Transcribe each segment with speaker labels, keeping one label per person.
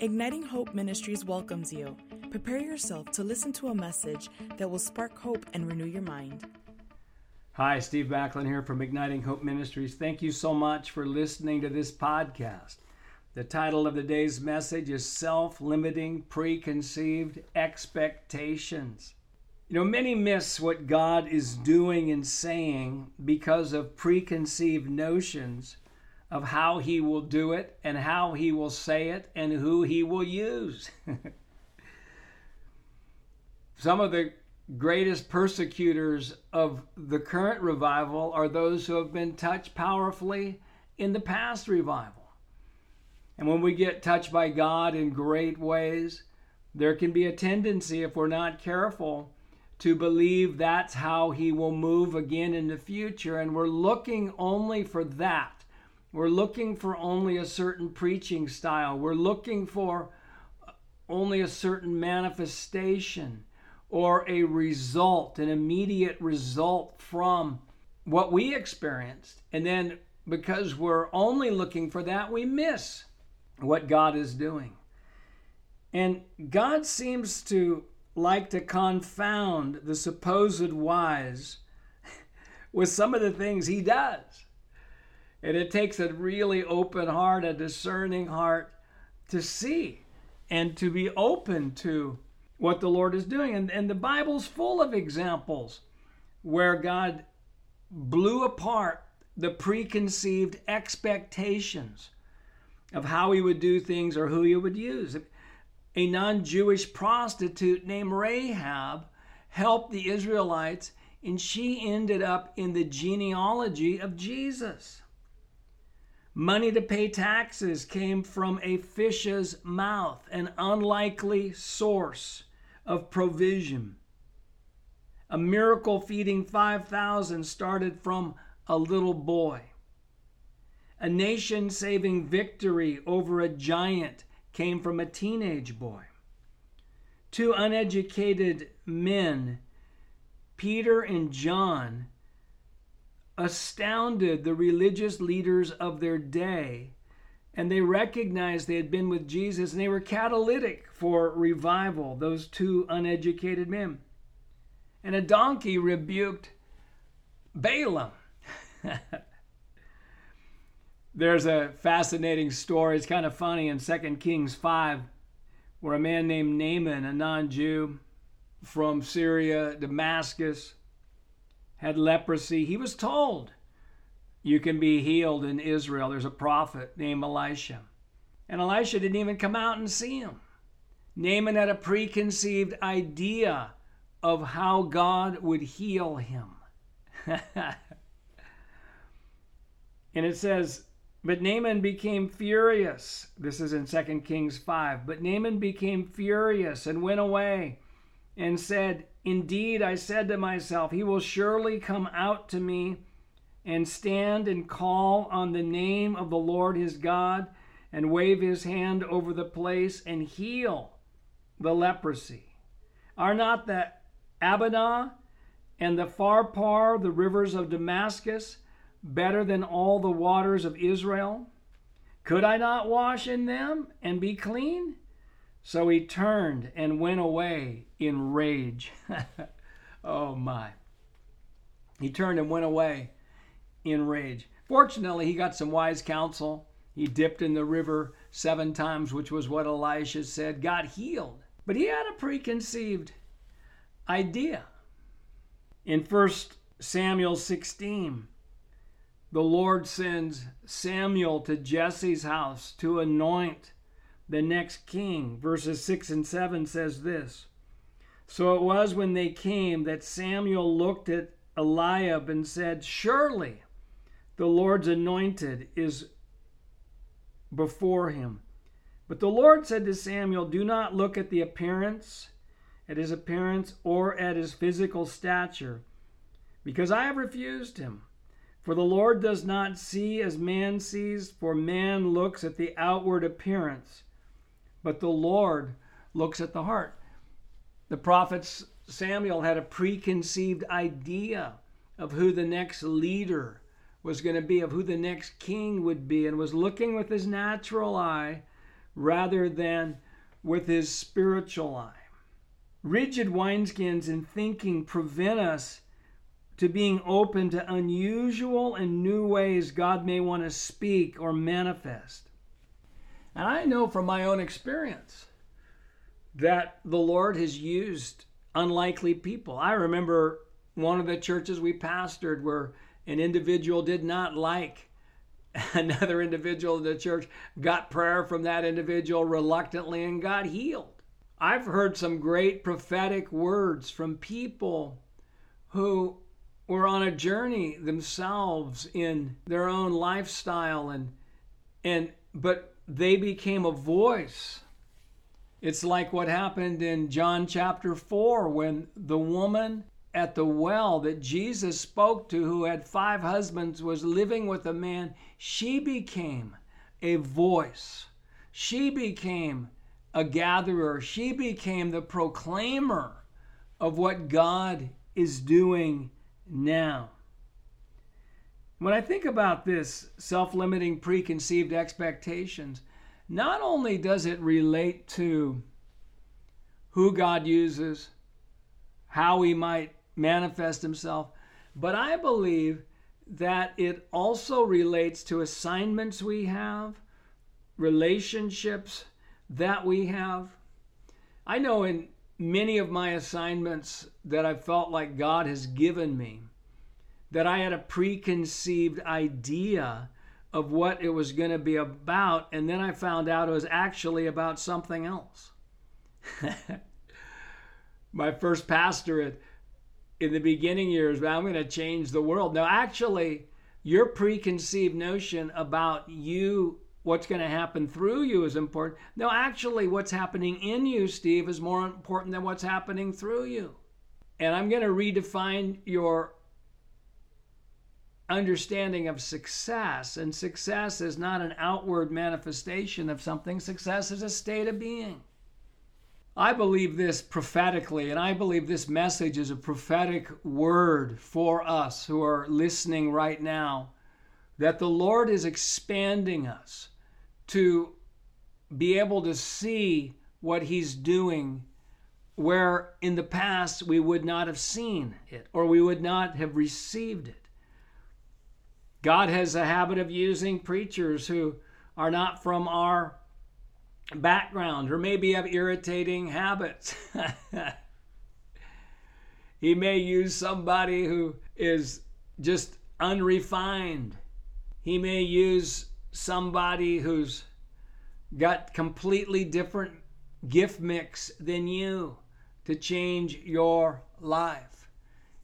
Speaker 1: Igniting Hope Ministries welcomes you. Prepare yourself to listen to a message that will spark hope and renew your mind.
Speaker 2: Hi, Steve Backlund here from Igniting Hope Ministries. Thank you so much for listening to this podcast. The title of the day's message is Self Limiting Preconceived Expectations. You know, many miss what God is doing and saying because of preconceived notions of how he will do it and how he will say it and who he will use. Some of the greatest persecutors of the current revival are those who have been touched powerfully in the past revival. And when we get touched by God in great ways, there can be a tendency, if we're not careful, to believe that's how He will move again in the future. And we're looking only for that we're looking for only a certain preaching style. We're looking for only a certain manifestation or a result, an immediate result from what we experienced. And then because we're only looking for that, we miss what God is doing. And God seems to like to confound the supposed wise with some of the things he does. And it takes a really open heart, a discerning heart to see and to be open to what the Lord is doing. And, and the Bible's full of examples where God blew apart the preconceived expectations of how he would do things or who he would use. A non Jewish prostitute named Rahab helped the Israelites, and she ended up in the genealogy of Jesus. Money to pay taxes came from a fish's mouth, an unlikely source of provision. A miracle feeding 5,000 started from a little boy. A nation saving victory over a giant came from a teenage boy. Two uneducated men, Peter and John, astounded the religious leaders of their day. And they recognized they had been with Jesus and they were catalytic for revival, those two uneducated men. And a donkey rebuked Balaam. There's a fascinating story. It's kind of funny in 2 Kings 5, where a man named Naaman, a non Jew from Syria, Damascus, had leprosy, he was told, You can be healed in Israel. There's a prophet named Elisha. And Elisha didn't even come out and see him. Naaman had a preconceived idea of how God would heal him. and it says, But Naaman became furious. This is in 2 Kings 5. But Naaman became furious and went away and said, Indeed, I said to myself, He will surely come out to me and stand and call on the name of the Lord his God and wave his hand over the place and heal the leprosy. Are not the Abana and the Pharpar, the rivers of Damascus, better than all the waters of Israel? Could I not wash in them and be clean? So he turned and went away in rage. oh my. He turned and went away in rage. Fortunately, he got some wise counsel. He dipped in the river seven times, which was what Elisha said, got healed. But he had a preconceived idea. In 1 Samuel 16, the Lord sends Samuel to Jesse's house to anoint the next king. Verses 6 and 7 says this So it was when they came that Samuel looked at Eliab and said, Surely the Lord's anointed is before him. But the Lord said to Samuel, Do not look at the appearance, at his appearance, or at his physical stature, because I have refused him. For the Lord does not see as man sees, for man looks at the outward appearance but the Lord looks at the heart. The prophet Samuel had a preconceived idea of who the next leader was going to be, of who the next king would be, and was looking with his natural eye rather than with his spiritual eye. Rigid wineskins in thinking prevent us to being open to unusual and new ways God may want to speak or manifest. And I know from my own experience that the Lord has used unlikely people. I remember one of the churches we pastored where an individual did not like another individual in the church, got prayer from that individual reluctantly and got healed. I've heard some great prophetic words from people who were on a journey themselves in their own lifestyle and and but they became a voice it's like what happened in John chapter 4 when the woman at the well that Jesus spoke to, who had five husbands, was living with a man. She became a voice. She became a gatherer. She became the proclaimer of what God is doing now. When I think about this self limiting preconceived expectations, not only does it relate to who God uses, how he might manifest himself, but I believe that it also relates to assignments we have, relationships that we have. I know in many of my assignments that I felt like God has given me, that I had a preconceived idea of what it was going to be about, and then I found out it was actually about something else. My first pastorate in the beginning years, I'm going to change the world. Now, actually, your preconceived notion about you, what's going to happen through you, is important. No, actually, what's happening in you, Steve, is more important than what's happening through you. And I'm going to redefine your understanding of success. And success is not an outward manifestation of something, success is a state of being. I believe this prophetically, and I believe this message is a prophetic word for us who are listening right now that the Lord is expanding us to be able to see what He's doing where in the past we would not have seen it or we would not have received it. God has a habit of using preachers who are not from our background or maybe have irritating habits. he may use somebody who is just unrefined. He may use somebody who's got completely different gift mix than you to change your life.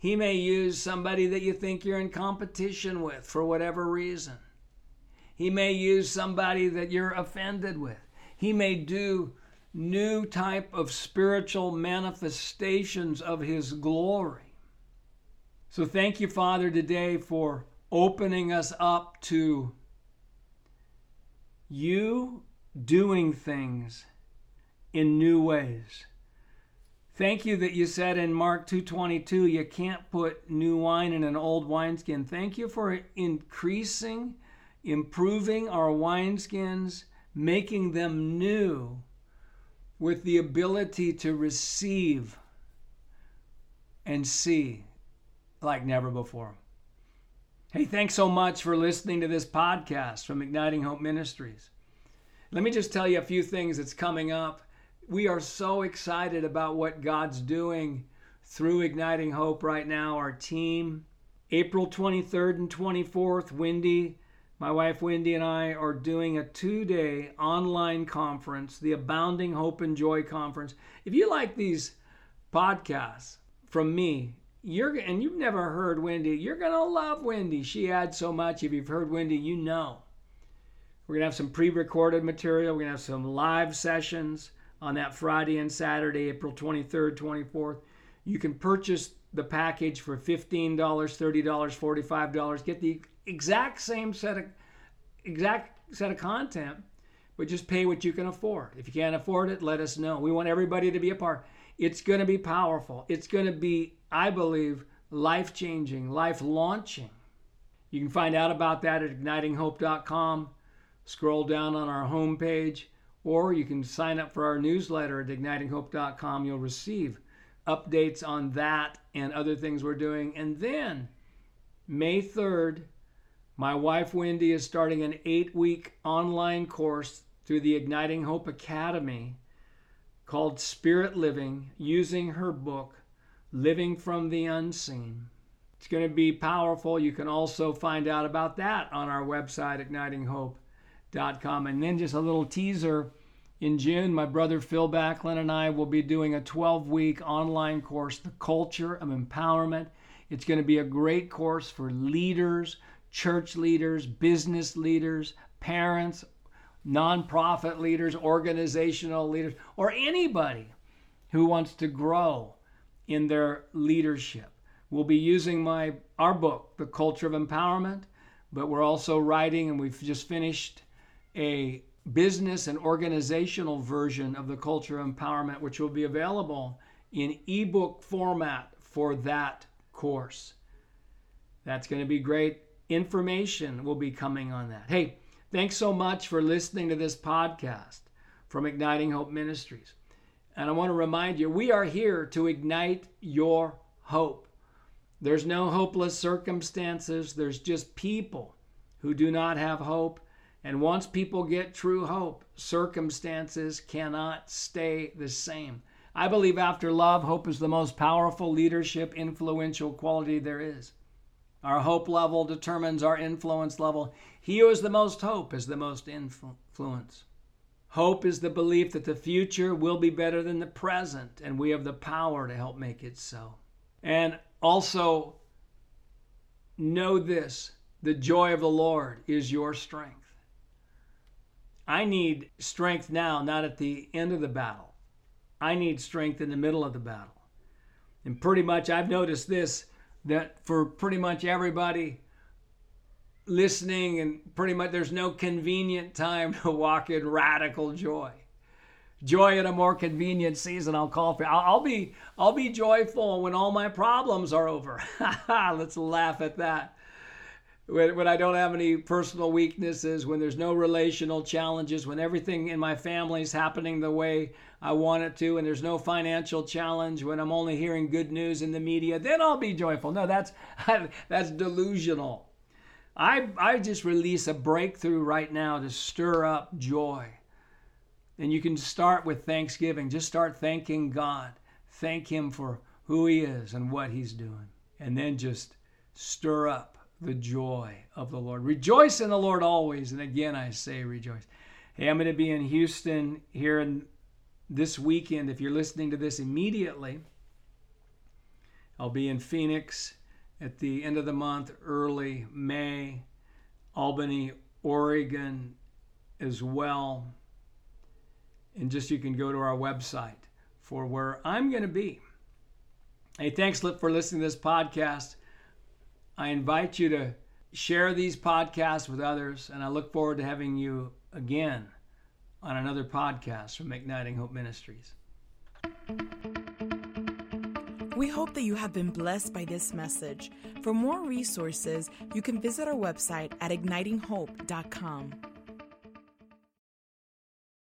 Speaker 2: He may use somebody that you think you're in competition with for whatever reason. He may use somebody that you're offended with. He may do new type of spiritual manifestations of his glory. So thank you Father today for opening us up to you doing things in new ways. Thank you that you said in Mark 2:22 you can't put new wine in an old wineskin. Thank you for increasing, improving our wineskins, making them new with the ability to receive and see like never before. Hey, thanks so much for listening to this podcast from Igniting Hope Ministries. Let me just tell you a few things that's coming up we are so excited about what God's doing through Igniting Hope right now. Our team, April 23rd and 24th, Wendy, my wife Wendy, and I are doing a two day online conference, the Abounding Hope and Joy Conference. If you like these podcasts from me, you're and you've never heard Wendy, you're gonna love Wendy. She adds so much. If you've heard Wendy, you know. We're gonna have some pre-recorded material. We're gonna have some live sessions on that Friday and Saturday, April 23rd, 24th. You can purchase the package for $15, $30, $45. Get the exact same set of exact set of content, but just pay what you can afford. If you can't afford it, let us know. We want everybody to be a part. It's going to be powerful. It's going to be, I believe, life changing, life launching. You can find out about that at ignitinghope.com. Scroll down on our homepage or you can sign up for our newsletter at ignitinghope.com. You'll receive updates on that and other things we're doing. And then, May 3rd, my wife Wendy is starting an eight week online course through the Igniting Hope Academy called Spirit Living using her book, Living from the Unseen. It's going to be powerful. You can also find out about that on our website, ignitinghope.com. And then just a little teaser in June, my brother Phil Backlund and I will be doing a 12 week online course, The Culture of Empowerment. It's going to be a great course for leaders, church leaders, business leaders, parents, nonprofit leaders, organizational leaders, or anybody who wants to grow in their leadership. We'll be using my our book, The Culture of Empowerment, but we're also writing and we've just finished a business and organizational version of the Culture of Empowerment, which will be available in ebook format for that course. That's going to be great. Information will be coming on that. Hey, thanks so much for listening to this podcast from Igniting Hope Ministries. And I want to remind you, we are here to ignite your hope. There's no hopeless circumstances, there's just people who do not have hope. And once people get true hope, circumstances cannot stay the same. I believe after love, hope is the most powerful leadership, influential quality there is. Our hope level determines our influence level. He who has the most hope is the most influence. Hope is the belief that the future will be better than the present, and we have the power to help make it so. And also, know this the joy of the Lord is your strength. I need strength now, not at the end of the battle. I need strength in the middle of the battle. And pretty much, I've noticed this that for pretty much everybody listening, and pretty much there's no convenient time to walk in radical joy joy in a more convenient season. I'll call for. I'll, I'll be I'll be joyful when all my problems are over. Let's laugh at that. When, when I don't have any personal weaknesses, when there's no relational challenges, when everything in my family is happening the way I want it to, and there's no financial challenge, when I'm only hearing good news in the media, then I'll be joyful. No, that's that's delusional. I I just release a breakthrough right now to stir up joy and you can start with thanksgiving. Just start thanking God. Thank Him for who He is and what He's doing. And then just stir up the joy of the Lord. Rejoice in the Lord always. And again, I say rejoice. Hey, I'm going to be in Houston here in this weekend. If you're listening to this immediately, I'll be in Phoenix at the end of the month, early May, Albany, Oregon as well and just you can go to our website for where I'm going to be. Hey, thanks for listening to this podcast. I invite you to share these podcasts with others, and I look forward to having you again on another podcast from Igniting Hope Ministries.
Speaker 1: We hope that you have been blessed by this message. For more resources, you can visit our website at ignitinghope.com.